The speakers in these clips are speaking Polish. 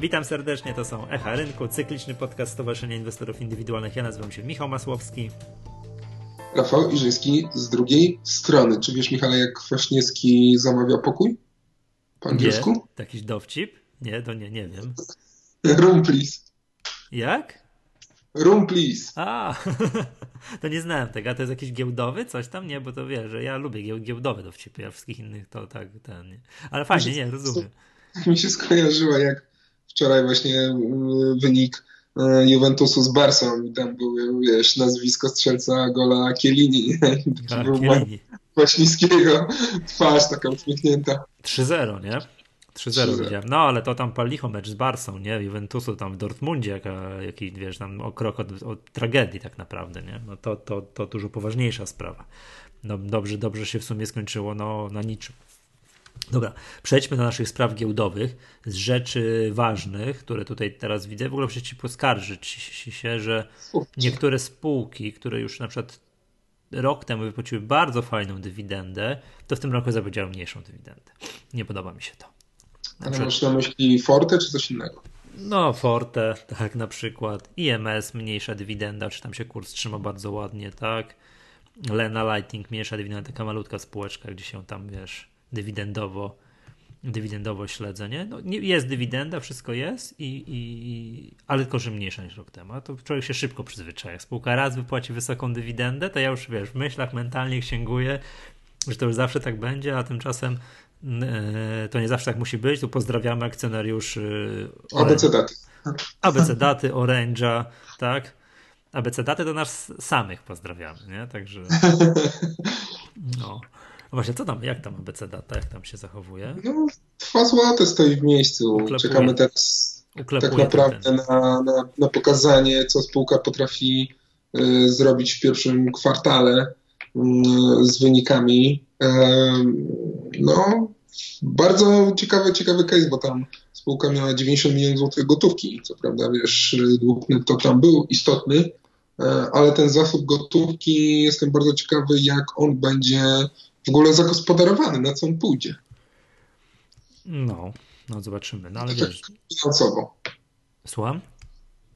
Witam serdecznie, to są Echa Rynku, cykliczny podcast Stowarzyszenia Inwestorów Indywidualnych. Ja nazywam się Michał Masłowski. Rafał Iżyński z drugiej strony. Czy wiesz, Michale, jak Kwaśniewski zamawia pokój? Po angielsku? Nie, jakiś dowcip? Nie, to nie, nie wiem. Room please. Jak? Room please. A, to nie znałem tego. A to jest jakiś giełdowy coś tam? Nie, bo to wiesz, że ja lubię giełdowe dowcipy, a wszystkich innych to tak, ten, nie. Ale fajnie, nie, rozumiem. Mi się skojarzyła, jak wczoraj właśnie mm, wynik e, Juventusu z Barsą i tam był, wiesz, nazwisko strzelca gola Kielini. A, Kielini. Kwaśniewskiego twarz taka uśmiechnięta. 3-0, nie? 3-0 widziałem. No ale to tam palicho mecz z Barsą, nie? Juventusu tam w Dortmundzie, jaka, jaki, wiesz, tam o krok od, od, tragedii tak naprawdę, nie? No to, to, to dużo poważniejsza sprawa. No dobrze, dobrze się w sumie skończyło, no na niczym. Dobra, przejdźmy do naszych spraw giełdowych, z rzeczy ważnych, które tutaj teraz widzę. W ogóle muszę Ci poskarżyć się, że niektóre spółki, które już na przykład rok temu wypłaciły bardzo fajną dywidendę, to w tym roku zapowiedziały mniejszą dywidendę. Nie podoba mi się to. Na Ale masz na myśli Forte czy coś innego? No, Forte, tak na przykład. IMS, mniejsza dywidenda, czy tam się kurs trzyma bardzo ładnie, tak. Lena Lighting, mniejsza dywidenda, taka malutka spółeczka, gdzie się tam, wiesz, dywidendowo, dywidendowo śledzę, nie? No, jest dywidenda, wszystko jest, i, i, ale tylko, że mniejsza niż rok temu. A to człowiek się szybko przyzwyczaja. Jak spółka raz wypłaci wysoką dywidendę, to ja już, wiesz, w myślach mentalnie księguję, że to już zawsze tak będzie, a tymczasem e, to nie zawsze tak musi być. Tu pozdrawiamy akcjonariuszy ABC Daty. ABC Daty, Orange'a, tak? ABC Daty do nas samych pozdrawiamy, nie? Także no. No właśnie, co tam, jak tam ABC Data, jak tam się zachowuje? No, trwa złote, stoi w miejscu. Uklepuje. Czekamy teraz Uklepuje tak naprawdę na, na, na, pokazanie, co spółka potrafi y, zrobić w pierwszym kwartale y, z wynikami. Y, no, bardzo ciekawy, ciekawy case, bo tam spółka miała 90 milionów złotych gotówki. Co prawda, wiesz, dług netto tam był istotny, y, ale ten zasób gotówki, jestem bardzo ciekawy, jak on będzie w ogóle zagospodarowany, na co on pójdzie. No, no zobaczymy. No ale to wiesz. Bilansowo. Słucham?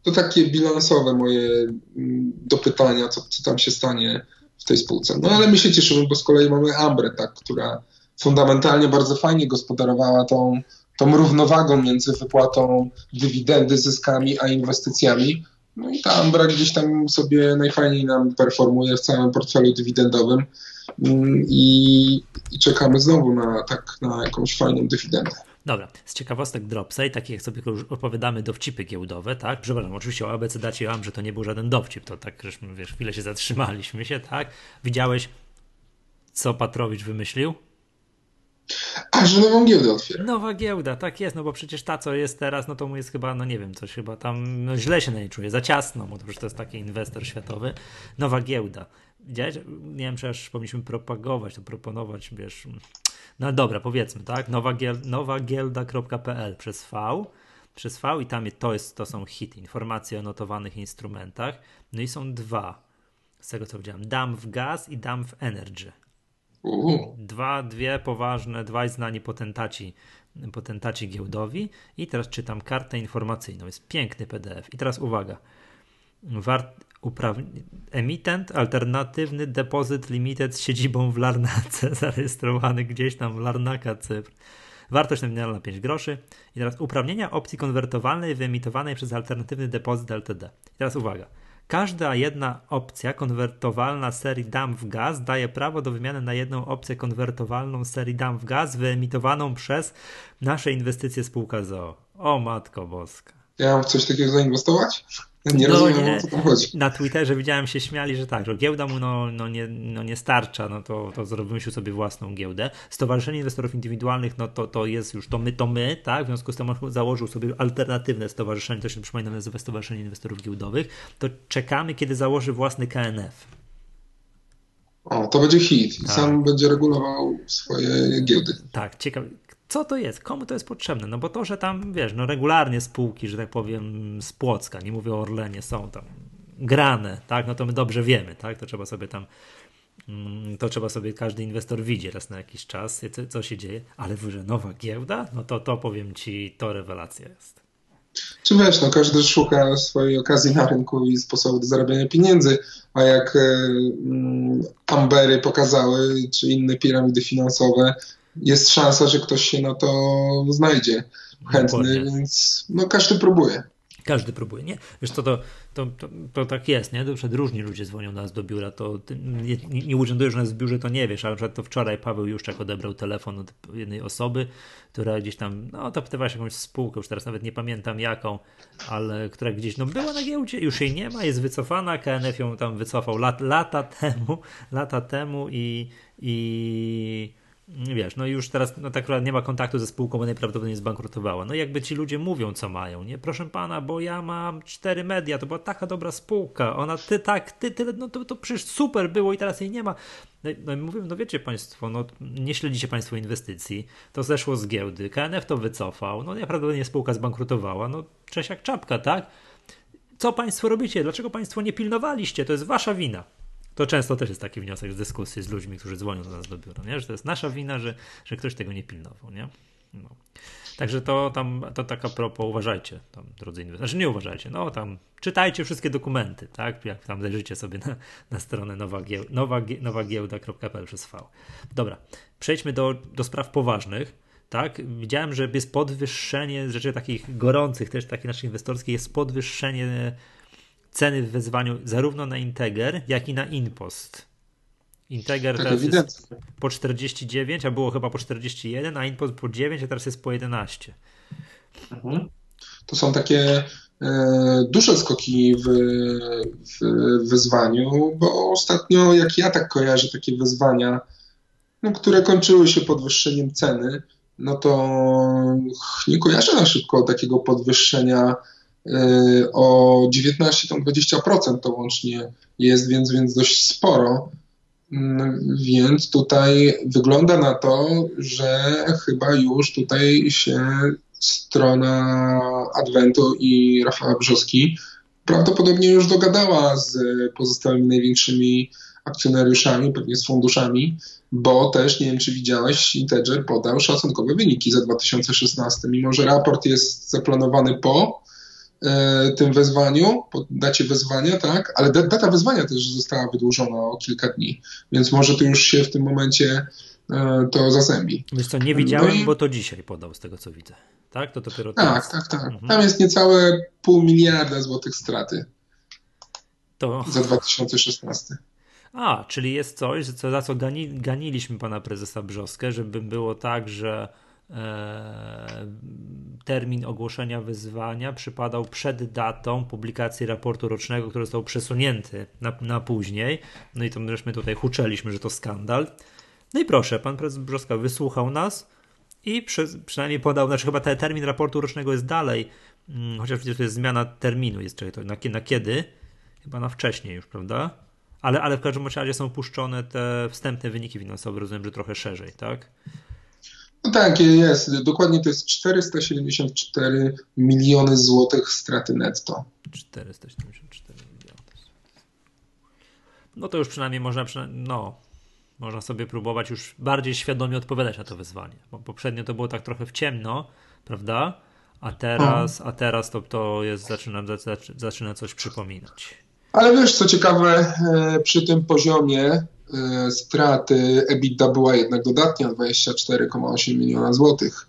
To takie bilansowe moje mm, dopytania, co, co tam się stanie w tej spółce. No ale my się cieszymy, bo z kolei mamy Ambrę, tak, która fundamentalnie bardzo fajnie gospodarowała tą, tą równowagą między wypłatą dywidendy, zyskami, a inwestycjami. No i ta Ambra gdzieś tam sobie najfajniej nam performuje w całym portfelu dywidendowym. Mm, i, i czekamy znowu na, tak, na jakąś fajną dywidendę. Dobra, z ciekawostek Dropsa i takich jak sobie już opowiadamy dowcipy giełdowe, tak? Przepraszam, oczywiście o ABC dacie wam, że to nie był żaden dowcip, to tak, żeśmy, wiesz, chwilę się zatrzymaliśmy się, tak? Widziałeś, co Patrowicz wymyślił? A, że nową giełdę otwiera. Nowa giełda, tak jest, no bo przecież ta, co jest teraz, no to mu jest chyba, no nie wiem, coś chyba tam no źle się na niej czuje, za ciasno, bo to to jest taki inwestor światowy. Nowa giełda. Widziałeś? Nie wiem, czy aż powinniśmy propagować, to proponować, wiesz. No dobra, powiedzmy, tak? Nowa, giel, nowagielda.pl przez V, przez V i tam to, jest, to są hity, informacje o notowanych instrumentach. No i są dwa, z tego co widziałem, Damp Gas i Damp Energy. Dwa, dwie poważne, dwaj znani potentaci, potentaci giełdowi i teraz czytam kartę informacyjną, jest piękny PDF i teraz uwaga, Wart, emitent, alternatywny depozyt limited z siedzibą w Larnace, zarejestrowany gdzieś tam w Larnaka, Cypr. Wartość nominalna 5 groszy. I teraz uprawnienia opcji konwertowalnej wyemitowanej przez alternatywny depozyt LTD. I teraz uwaga. Każda jedna opcja konwertowalna serii DAM w gaz daje prawo do wymiany na jedną opcję konwertowalną serii DAM w gaz wyemitowaną przez nasze inwestycje spółka ZOO. O matko boska. Ja mam w coś takiego zainwestować? Nie no, rozumiem, nie. o co tam chodzi. Na Twitterze widziałem się śmiali, że tak, że giełda mu no, no, nie, no nie starcza, no to, to wymyślił sobie własną giełdę. Stowarzyszenie Inwestorów Indywidualnych, no to, to jest już to my, to my, tak? W związku z tym założył sobie alternatywne stowarzyszenie, to się przypomina nazywa Stowarzyszenie Inwestorów Giełdowych. To czekamy, kiedy założy własny KNF. O, to będzie hit. I tak. sam będzie regulował swoje giełdy. Tak, ciekawe co to jest, komu to jest potrzebne, no bo to, że tam, wiesz, no regularnie spółki, że tak powiem, z Płocka, nie mówię o Orlenie, są tam grane, tak, no to my dobrze wiemy, tak, to trzeba sobie tam, mm, to trzeba sobie, każdy inwestor widzi raz na jakiś czas, co, co się dzieje, ale że nowa giełda, no to to powiem Ci, to rewelacja jest. Czy wiesz, no każdy szuka swojej okazji na rynku i sposobu do zarabiania pieniędzy, a jak mm, Ambery pokazały, czy inne piramidy finansowe, jest szansa, że ktoś się na to znajdzie chętny, Dokładnie. więc no każdy próbuje. Każdy próbuje, nie? Wiesz co, to, to, to, to tak jest, nie? To różni ludzie dzwonią nas do biura, to nie, nie urzędujesz nas w biurze, to nie wiesz, ale na przykład to wczoraj Paweł Juszczak odebrał telefon od jednej osoby, która gdzieś tam, no to pytała się jakąś spółkę, już teraz nawet nie pamiętam jaką, ale która gdzieś, no była na giełdzie, już jej nie ma, jest wycofana, KNF ją tam wycofał lat, lata temu, lata temu i, i wiesz, no już teraz no tak nie ma kontaktu ze spółką, bo najprawdopodobniej zbankrutowała. No jakby ci ludzie mówią, co mają, nie? Proszę pana, bo ja mam cztery media, to była taka dobra spółka, ona ty tak, ty tyle, no to, to przecież super było i teraz jej nie ma. No, no mówię, no wiecie państwo, no nie śledzicie państwo inwestycji, to zeszło z giełdy, KNF to wycofał, no najprawdopodobniej spółka zbankrutowała, no cześć jak czapka, tak? Co państwo robicie? Dlaczego państwo nie pilnowaliście? To jest wasza wina. To często też jest taki wniosek z dyskusji z ludźmi, którzy dzwonią do nas do biura, nie? że to jest nasza wina, że, że ktoś tego nie pilnował. Nie? No. Także to tam, to taka propos, uważajcie, tam, drodzy inwestorzy, znaczy nie uważajcie, no tam czytajcie wszystkie dokumenty, tak, jak tam leżycie sobie na, na stronę nowagieł, nowagiełda.pl przez V. Dobra, przejdźmy do, do spraw poważnych, tak, widziałem, że jest podwyższenie rzeczy takich gorących, też takich naszych inwestorskich, jest podwyższenie ceny w wezwaniu zarówno na Integer, jak i na Inpost. Integer tak, teraz jest po 49, a było chyba po 41, a Inpost po 9, a teraz jest po 11. Mhm. To są takie e, duże skoki w, w wyzwaniu, bo ostatnio, jak ja tak kojarzę takie wyzwania, no, które kończyły się podwyższeniem ceny, no to nie kojarzę na szybko takiego podwyższenia o 19-20% to łącznie jest, więc, więc dość sporo. Mm, więc tutaj wygląda na to, że chyba już tutaj się strona Adwentu i Rafała Brzoski prawdopodobnie już dogadała z pozostałymi największymi akcjonariuszami, pewnie z funduszami, bo też nie wiem, czy widziałeś, Integer podał szacunkowe wyniki za 2016, mimo że raport jest zaplanowany po, E, tym wezwaniu, dacie wezwania, tak, ale data wezwania też została wydłużona o kilka dni, więc może to już się w tym momencie e, to zazębi. Więc co, nie widziałem, no i... bo to dzisiaj podał z tego co widzę. Tak? To dopiero Tak, teraz. tak, tak. Mhm. Tam jest niecałe pół miliarda złotych straty. To... Za 2016. A, czyli jest coś, za co gani, ganiliśmy pana prezesa Brzoskę, żeby było tak, że E, termin ogłoszenia wyzwania przypadał przed datą publikacji raportu rocznego, który został przesunięty na, na później. No i to my tutaj huczeliśmy, że to skandal. No i proszę, pan prezes Brzoska wysłuchał nas i przy, przynajmniej podał, znaczy chyba ten termin raportu rocznego jest dalej, hmm, chociaż przecież to jest zmiana terminu, jest czekaj, to na, na kiedy? Chyba na wcześniej już, prawda? Ale, ale w każdym razie są puszczone te wstępne wyniki finansowe, rozumiem, że trochę szerzej, tak? No tak, jest. Dokładnie to jest 474 miliony złotych straty netto. 474 miliony. No to już przynajmniej można, no, można sobie próbować już bardziej świadomie odpowiadać na to wyzwanie. Bo poprzednio to było tak trochę w ciemno, prawda? A teraz, a teraz to, to jest, zaczyna, zaczyna coś przypominać. Ale wiesz, co ciekawe, e, przy tym poziomie E, straty EBITDA była jednak dodatnia 24,8 miliona złotych.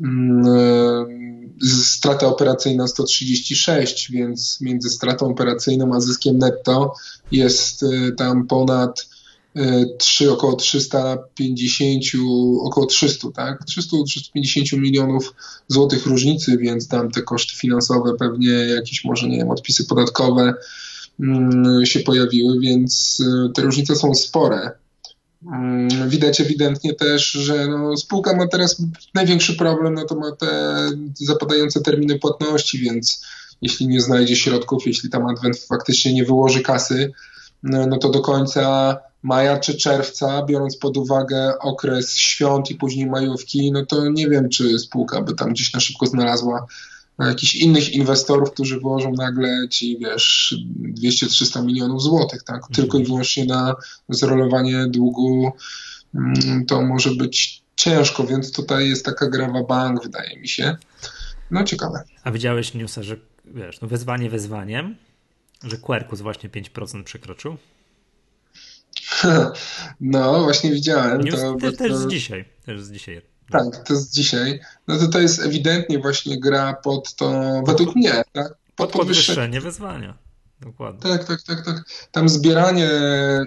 Mm, e, strata operacyjna 136, więc między stratą operacyjną a zyskiem netto jest tam ponad 3, około 350, około 300, tak? 300-350 milionów złotych różnicy, więc tam te koszty finansowe pewnie jakieś może, nie wiem, odpisy podatkowe, się pojawiły, więc y, te różnice są spore. Mm, widać ewidentnie też, że no, spółka ma teraz największy problem, no to ma te zapadające terminy płatności, więc jeśli nie znajdzie środków, jeśli tam Advent faktycznie nie wyłoży kasy, no, no to do końca maja czy czerwca, biorąc pod uwagę okres świąt i później majówki, no to nie wiem, czy spółka by tam gdzieś na szybko znalazła na jakichś innych inwestorów, którzy włożą nagle ci, wiesz, 200-300 milionów złotych, tak? Mhm. Tylko i wyłącznie na zrolowanie długu mm, to może być ciężko, więc tutaj jest taka grawa bank, wydaje mi się. No ciekawe. A widziałeś newsa, że wiesz, no wezwanie wezwaniem, że Quercus właśnie 5% przekroczył? No, właśnie widziałem. News to, te, też z dzisiaj. Też z dzisiaj. Tak, to jest dzisiaj. No to to jest ewidentnie właśnie gra pod to, według mnie, tak? Pod, pod podwyższenie wezwania. Dokładnie. Tak, tak, tak, tak. Tam zbieranie y,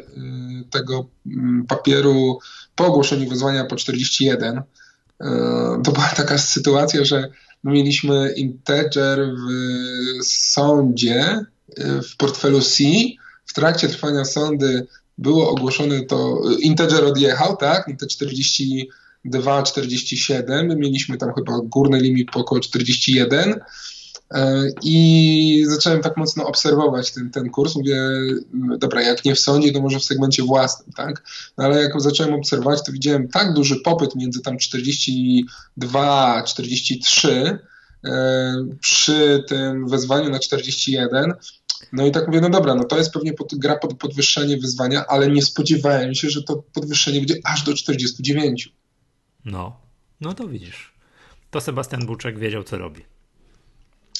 tego mm, papieru po ogłoszeniu wezwania po 41 y, to była taka sytuacja, że mieliśmy integer w sądzie y, w portfelu C. W trakcie trwania sądy było ogłoszone to, integer odjechał, tak, te 42, 47, my mieliśmy tam chyba górny limit po około 41 E, I zacząłem tak mocno obserwować ten, ten kurs. Mówię, dobra, jak nie w sądzie, to może w segmencie własnym, tak? No ale jak zacząłem obserwować, to widziałem tak duży popyt między tam 42, 43 e, przy tym wezwaniu na 41. No i tak mówię, no dobra, no to jest pewnie pod, gra pod podwyższenie wyzwania, ale nie spodziewałem się, że to podwyższenie będzie aż do 49. No, no to widzisz. To Sebastian Buczek wiedział, co robi.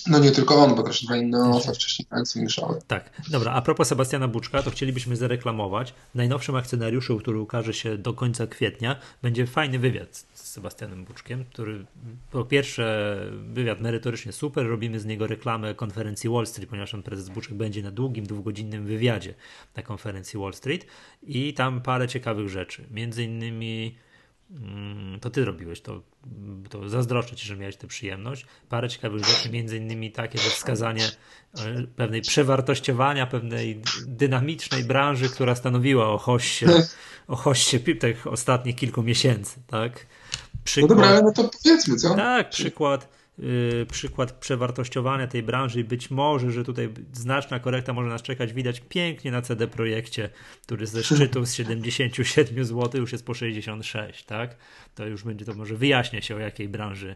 No nie tylko on, bo też dwa inne osoby wcześniej akcje mieszały. Tak. Dobra, a propos Sebastiana Buczka, to chcielibyśmy zareklamować. W najnowszym akcjonariuszu, który ukaże się do końca kwietnia, będzie fajny wywiad z Sebastianem Buczkiem, który po pierwsze wywiad merytorycznie super, robimy z niego reklamę konferencji Wall Street, ponieważ on prezes Buczek będzie na długim, dwugodzinnym wywiadzie na konferencji Wall Street i tam parę ciekawych rzeczy. Między innymi to ty robiłeś, to, to zazdroszczę ci, że miałeś tę przyjemność. Parę ciekawych rzeczy, między innymi takie, że wskazanie e, pewnej przewartościowania, pewnej dynamicznej branży, która stanowiła o hoście, o hoście tych ostatnich kilku miesięcy, tak? Przykład, no dobra, ale no to powiedzmy, co? Tak, przykład przykład przewartościowania tej branży i być może, że tutaj znaczna korekta może nas czekać. Widać pięknie na CD Projekcie, który ze szczytu z 77 zł już jest po 66, tak? To już będzie, to może wyjaśnia się o jakiej branży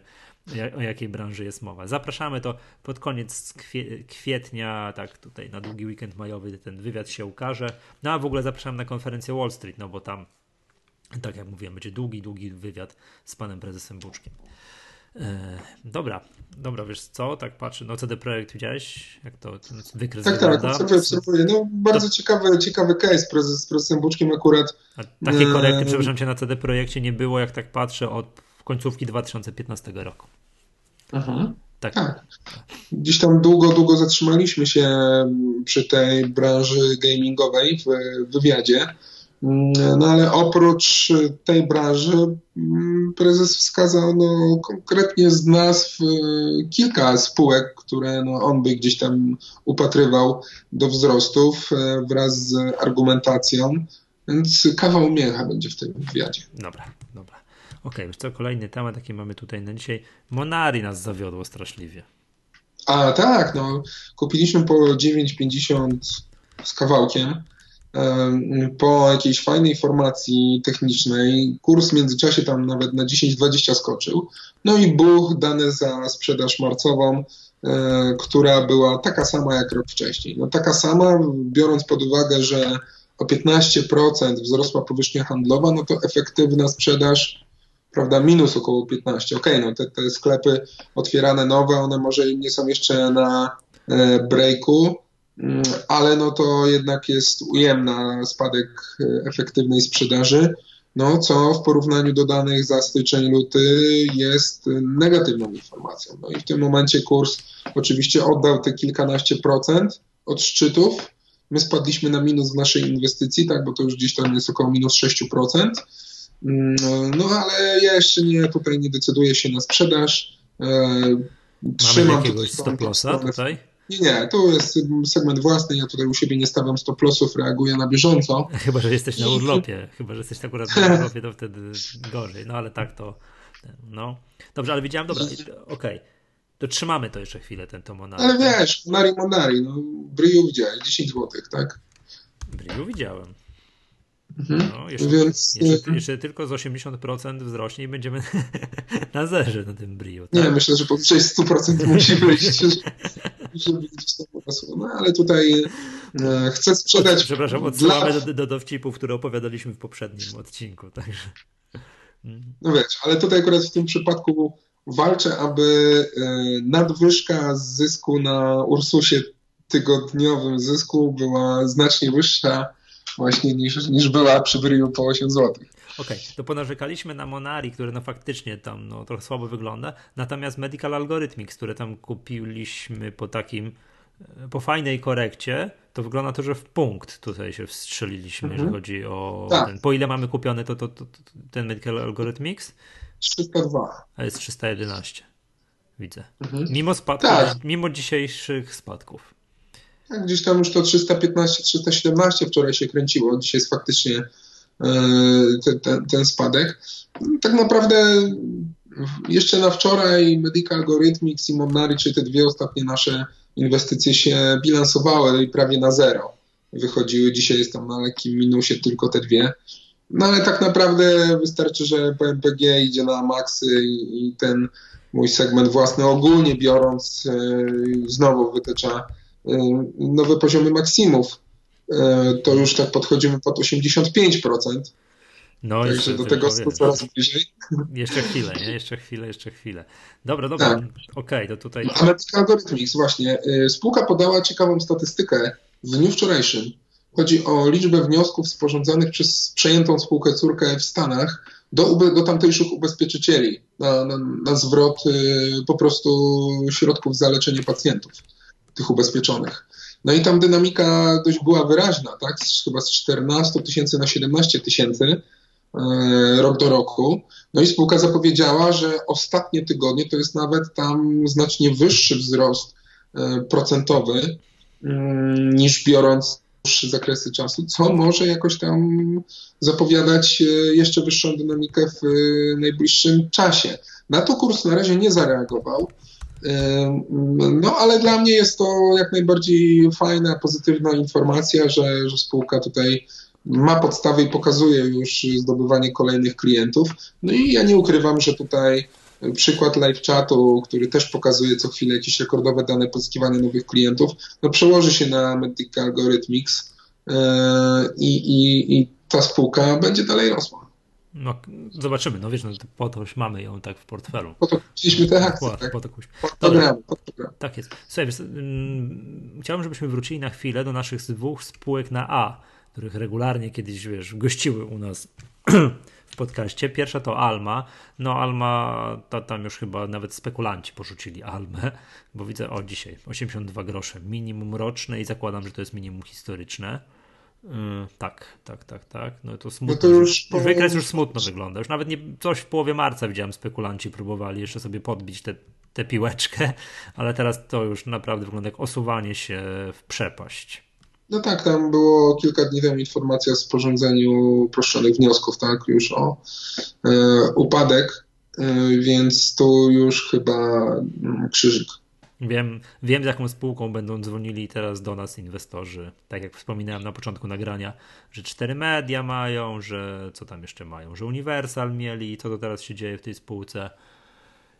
o jakiej branży jest mowa. Zapraszamy to pod koniec kwietnia, tak tutaj na długi weekend majowy ten wywiad się ukaże. No a w ogóle zapraszam na konferencję Wall Street, no bo tam, tak jak mówiłem, będzie długi, długi wywiad z panem prezesem Buczkiem. E, dobra, dobra, wiesz co, tak patrzę, no CD Projekt widziałeś, jak to wykres Tak, tak, obserwuję, obserwuję. No bardzo to... ciekawy, ciekawy case prezes, z prezesem Buczkiem akurat. A takiej korekty, e... przepraszam cię, na CD Projekcie nie było, jak tak patrzę, od końcówki 2015 roku. Aha. Tak. tak. Gdzieś tam długo, długo zatrzymaliśmy się przy tej branży gamingowej w wywiadzie. Mm, no ale oprócz tej branży mm, prezes wskazał no, konkretnie z nazw y, kilka spółek, które no, on by gdzieś tam upatrywał do wzrostów y, wraz z argumentacją, więc kawał mięcha będzie w tym wywiadzie. Dobra, dobra. Okej, okay, co kolejny temat, jaki mamy tutaj na dzisiaj. Monari nas zawiodło straszliwie. A tak, no kupiliśmy po 9,50 z kawałkiem po jakiejś fajnej formacji technicznej kurs w międzyczasie tam nawet na 10-20 skoczył. No i buch dane za sprzedaż marcową, która była taka sama jak rok wcześniej. No taka sama, biorąc pod uwagę, że o 15% wzrosła powierzchnia handlowa, no to efektywna sprzedaż, prawda, minus około 15. Okej, okay, no te, te sklepy otwierane nowe, one może nie są jeszcze na e, breaku, ale no to jednak jest ujemna spadek e, efektywnej sprzedaży, no co w porównaniu do danych za styczeń, luty jest negatywną informacją. No i w tym momencie kurs oczywiście oddał te kilkanaście procent od szczytów. My spadliśmy na minus w naszej inwestycji, tak, bo to już gdzieś tam jest około minus 6%. Mm, no ale ja jeszcze nie, tutaj nie decyduję się na sprzedaż. E, trzymam Mamy jakiegoś stop lossa tutaj? Nie, nie, to jest segment własny, ja tutaj u siebie nie stawiam stop lossów, reaguję na bieżąco. Chyba, że jesteś na urlopie, chyba, że jesteś akurat na urlopie, to wtedy gorzej, no ale tak to, no. Dobrze, ale widziałem, dobra, okej, okay. to trzymamy to jeszcze chwilę, ten to Monari. Ale wiesz, Monari Monari, no, Briu widziałeś, 10 zł, tak? Briu widziałem. Mhm. No, jeszcze, Więc... jeszcze, jeszcze, tylko z 80% wzrośnie i będziemy na zerze na tym brio. Tak? Nie, myślę, że powyżej 100% musi wyjść, żeby gdzieś tam urosło. No ale tutaj e, chcę sprzedać. Przepraszam, odsyłamy dla... do, do dowcipów, które opowiadaliśmy w poprzednim odcinku. Także. No wiesz, ale tutaj akurat w tym przypadku walczę, aby nadwyżka z zysku na Ursusie tygodniowym zysku była znacznie wyższa właśnie niż, niż była przy Bryju po 8 zł. Okej, okay, to ponarzekaliśmy na Monari, które no faktycznie tam no, trochę słabo wygląda, natomiast Medical Algorithmics, które tam kupiliśmy po takim e, po fajnej korekcie, to wygląda to, że w punkt tutaj się wstrzeliliśmy, mhm. jeżeli chodzi o tak. ten. Po ile mamy kupiony to, to, to, to, ten Medical Algorithmics? 302. A jest 311. Widzę. Mhm. Mimo spadków, tak. mimo dzisiejszych spadków. Tak, gdzieś tam już to 315-317 wczoraj się kręciło. Dzisiaj jest faktycznie ten, ten, ten spadek. Tak naprawdę jeszcze na wczoraj Medical Algorithmics i Monari, czyli te dwie ostatnie nasze inwestycje się bilansowały i prawie na zero wychodziły. Dzisiaj jest tam na lekkim minusie tylko te dwie. No ale tak naprawdę wystarczy, że PMPG idzie na maksy i ten mój segment własny ogólnie biorąc e, znowu wytycza nowe poziomy maksimów. E, to już tak podchodzimy pod 85%. No, Także jeszcze, do tego coraz bliżej. Jeszcze chwilę, nie? Jeszcze chwilę, jeszcze chwilę. Dobra, dobra, tak. okej, okay, to tutaj... Analytyka Algorithmics, właśnie. Spółka podała ciekawą statystykę w dniu wczorajszym. Chodzi o liczbę wniosków sporządzanych przez przejętą spółkę córkę w Stanach do, do tamtejszych ubezpieczycieli na, na, na zwrot y, po prostu środków za leczenie pacjentów, tych ubezpieczonych. No i tam dynamika dość była wyraźna, tak? Chyba z 14 tysięcy na 17 tysięcy y, rok do roku. No i spółka zapowiedziała, że ostatnie tygodnie to jest nawet tam znacznie wyższy wzrost y, procentowy niż biorąc dłuższe zakresy czasu, co może jakoś tam zapowiadać e, jeszcze wyższą dynamikę w e, najbliższym czasie. Na to kurs na razie nie zareagował. No, ale dla mnie jest to jak najbardziej fajna, pozytywna informacja, że, że spółka tutaj ma podstawy i pokazuje już zdobywanie kolejnych klientów. No i ja nie ukrywam, że tutaj przykład live chatu, który też pokazuje co chwilę jakieś rekordowe dane pozyskiwania nowych klientów, no przełoży się na Medical Algorithmics e, i, i, i ta spółka będzie dalej rosła. No, zobaczymy, no wiesz, no, po to już mamy ją tak w portfelu. Po to kupiliśmy te akcje, tak? Po to, gramy. Tak jest. Słuchaj, wiesz, mm, chciałbym, żebyśmy wrócili na chwilę do naszych dwóch spółek na A, których regularnie kiedyś, wiesz, gościły u nas w podcaście. Pierwsza to Alma. No Alma, to, tam już chyba nawet spekulanci porzucili Almę, bo widzę, o dzisiaj 82 grosze, minimum roczne i zakładam, że to jest minimum historyczne. Yy, tak, tak, tak, tak. No to smutno. No to już po... Wykres już smutno wygląda. Już nawet nie, coś w połowie marca widziałem, spekulanci próbowali jeszcze sobie podbić tę piłeczkę, ale teraz to już naprawdę wygląda jak osuwanie się w przepaść. No tak, tam było kilka dni temu informacja o sporządzeniu uproszczonych wniosków, tak, już o e, upadek, e, więc tu już chyba no, krzyżyk. Wiem, wiem, z jaką spółką będą dzwonili teraz do nas inwestorzy. Tak jak wspominałem na początku nagrania, że cztery media mają, że co tam jeszcze mają, że Universal mieli, co to teraz się dzieje w tej spółce.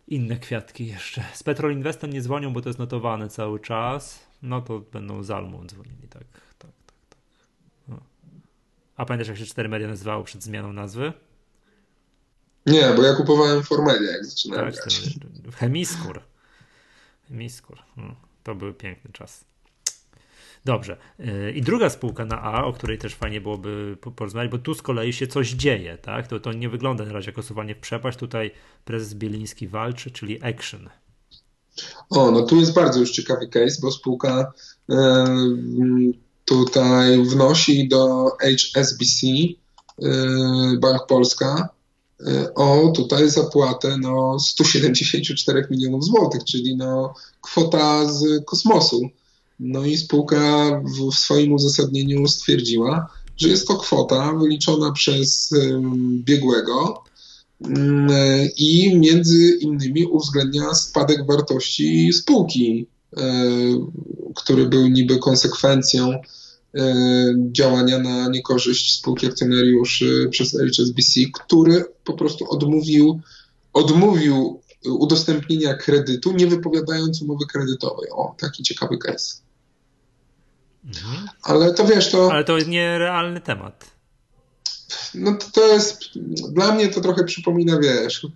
Inne kwiatki jeszcze. Z Petrol Investem nie dzwonią, bo to jest notowane cały czas no to będą z Almą dzwonili, tak, tak, tak, tak. No. A pamiętasz, jak się 4 media nazywało przed zmianą nazwy? Nie, bo ja kupowałem Formedia, jak zaczynałem tak, grać. Hemiskur. Hemiskur. No, to był piękny czas. Dobrze. Y, I druga spółka na A, o której też fajnie byłoby porozmawiać, bo tu z kolei się coś dzieje, tak? To, to nie wygląda na razie jak osuwanie w przepaść. Tutaj prezes Bieliński walczy, czyli Action. O, no tu jest bardzo już ciekawy case, bo spółka e, tutaj wnosi do HSBC e, Bank Polska o tutaj zapłatę no, 174 milionów złotych, czyli no, kwota z kosmosu. No i spółka w, w swoim uzasadnieniu stwierdziła, że jest to kwota wyliczona przez biegłego, Mm, i między innymi uwzględnia spadek wartości spółki, e, który był niby konsekwencją e, działania na niekorzyść spółki akcjonariuszy przez HSBC, który po prostu odmówił, odmówił udostępnienia kredytu, nie wypowiadając umowy kredytowej. O, taki ciekawy case. Mhm. Ale to wiesz, to. Ale to jest nierealny temat no to, to jest, dla mnie to trochę przypomina, wiesz,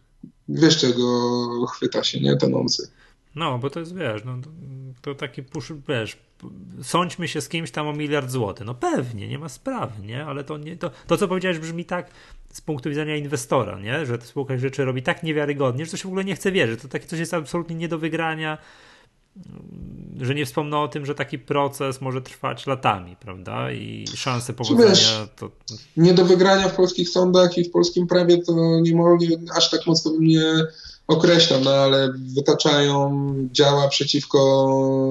wiesz czego chwyta się, nie? Tonący. No, bo to jest, wiesz, no, to, to taki push, wiesz, sądźmy się z kimś tam o miliard złotych. No pewnie, nie ma sprawy, nie? Ale to, nie, to, to co powiedziałeś brzmi tak z punktu widzenia inwestora, nie? Że spółka rzeczy robi tak niewiarygodnie, że to się w ogóle nie chce wierzyć. To takie coś jest absolutnie nie do wygrania że nie wspomnę o tym, że taki proces może trwać latami, prawda? I szanse powodzenia wiesz, to. Nie do wygrania w polskich sądach i w polskim prawie to nie, aż tak mocno bym nie określał, no ale wytaczają działa przeciwko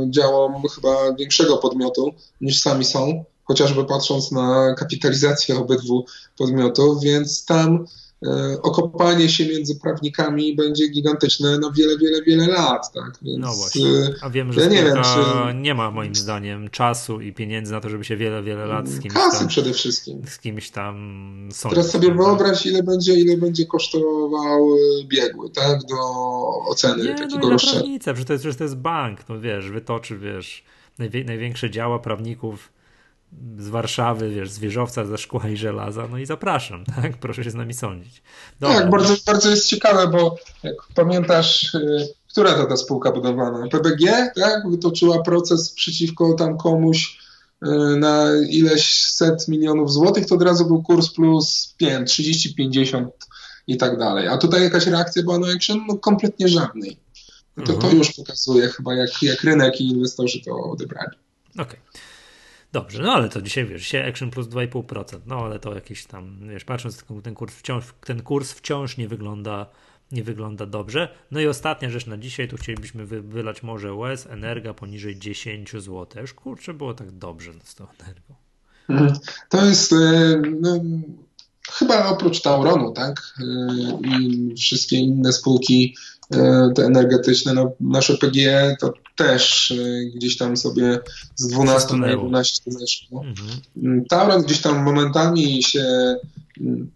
działom chyba większego podmiotu niż sami są, chociażby patrząc na kapitalizację obydwu podmiotów, więc tam okopanie się między prawnikami będzie gigantyczne na wiele, wiele, wiele lat. Tak? Więc, no właśnie. E, A wiem, że ja nie, wiem, czy... nie ma moim zdaniem czasu i pieniędzy na to, żeby się wiele, wiele lat z kimś Kasy tam, przede wszystkim. Z kimś tam sądzić. Teraz sobie wyobraź, ile będzie, ile będzie kosztował e, biegły, tak? Do oceny nie, takiego no roszczenia. Przecież to, jest, że to jest bank, no wiesz, wytoczy, wiesz, największe działa prawników z Warszawy, wiesz, z wieżowca ze szkła i żelaza, no i zapraszam, tak? Proszę się z nami sądzić. Dobra. Tak, bardzo, bardzo jest ciekawe, bo jak pamiętasz, y, która to ta spółka budowana? PBG, tak? Wytoczyła proces przeciwko tam komuś y, na ileś set milionów złotych, to od razu był kurs plus 5, 30, 50 i tak dalej. A tutaj jakaś reakcja była na action? No kompletnie żadnej. To, to mhm. już pokazuje chyba, jak, jak rynek i inwestorzy to odebrali. Okej. Okay. Dobrze, no ale to dzisiaj wiesz, dzisiaj Action plus 2,5%, no ale to jakiś tam, wiesz, patrząc ten kurs wciąż, ten kurs wciąż nie wygląda, nie wygląda dobrze. No i ostatnia rzecz na dzisiaj, tu chcielibyśmy wy, wylać może łez, energia poniżej 10 zł. Już kurczę, było tak dobrze z tą energią. Mhm. To jest e, no, chyba oprócz Tauronu, tak? E, I wszystkie inne spółki e, te energetyczne, no, nasze PGE to też e, gdzieś tam sobie z 12 na 11 zeszło. Mhm. Mm, Tauron gdzieś tam momentami się mm,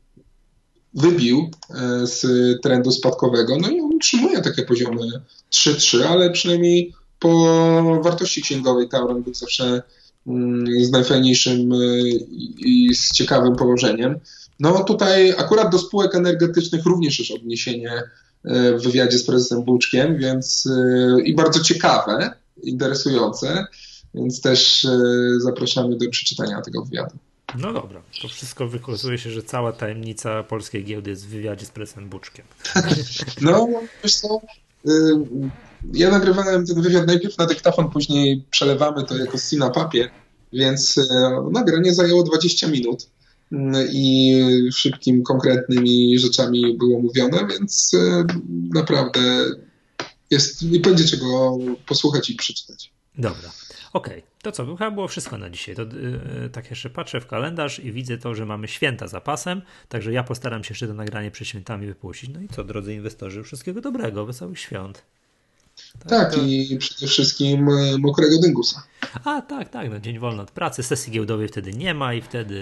wybił e, z trendu spadkowego, no i on utrzymuje takie poziomy 3-3, ale przynajmniej po wartości księgowej Tauron był zawsze mm, z najfajniejszym e, i z ciekawym położeniem. No tutaj akurat do spółek energetycznych również jest odniesienie w wywiadzie z prezesem Buczkiem, więc e, i bardzo ciekawe, interesujące, więc też e, zapraszamy do przeczytania tego wywiadu. No dobra, to wszystko wykazuje się, że cała tajemnica polskiej giełdy jest w wywiadzie z prezesem Buczkiem. No, wiesz co, e, ja nagrywałem ten wywiad najpierw na dyktafon, później przelewamy to jako na papier, więc nagranie zajęło 20 minut i szybkim, konkretnymi rzeczami było mówione, więc e, naprawdę jest, nie będzie czego posłuchać i przeczytać. Dobra. Okej, okay. to co, chyba było wszystko na dzisiaj. To, yy, tak jeszcze patrzę w kalendarz i widzę to, że mamy święta za pasem, także ja postaram się jeszcze to nagranie przed świętami wypuścić. No i co, drodzy inwestorzy, wszystkiego dobrego, wesołych świąt. Tak, tak to... i przede wszystkim mokrego dyngusa. A, tak, tak, no dzień wolny od pracy, sesji giełdowej wtedy nie ma i wtedy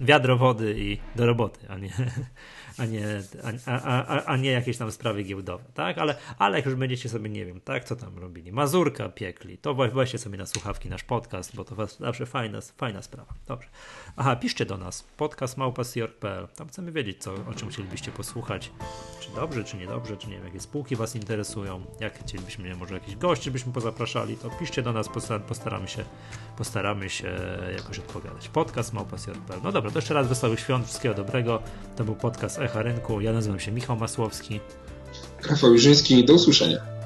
wiadro wody i do roboty, a nie, a nie, a, a, a, nie jakieś tam sprawy giełdowe, tak? Ale, ale jak już będziecie sobie, nie wiem, tak, co tam robili, mazurka piekli, to weźcie sobie na słuchawki nasz podcast, bo to zawsze fajna, fajna sprawa. Dobrze. Aha, piszcie do nas, podcast małpa.pl, tam chcemy wiedzieć, co, o czym chcielibyście posłuchać, czy dobrze, czy niedobrze, czy nie wiem, jakie spółki was interesują, jak chcielibyśmy, może jakiś gości byśmy pozapraszali, to piszcie do nas, postaramy się, postaramy się jakoś odpowiadać. Podcast małpa.pl. No dobra, to jeszcze raz wesołych świąt, wszystkiego dobrego, to był podcast Echa Rynku. Ja nazywam się Michał Masłowski. Rafał Jurzyński, do usłyszenia.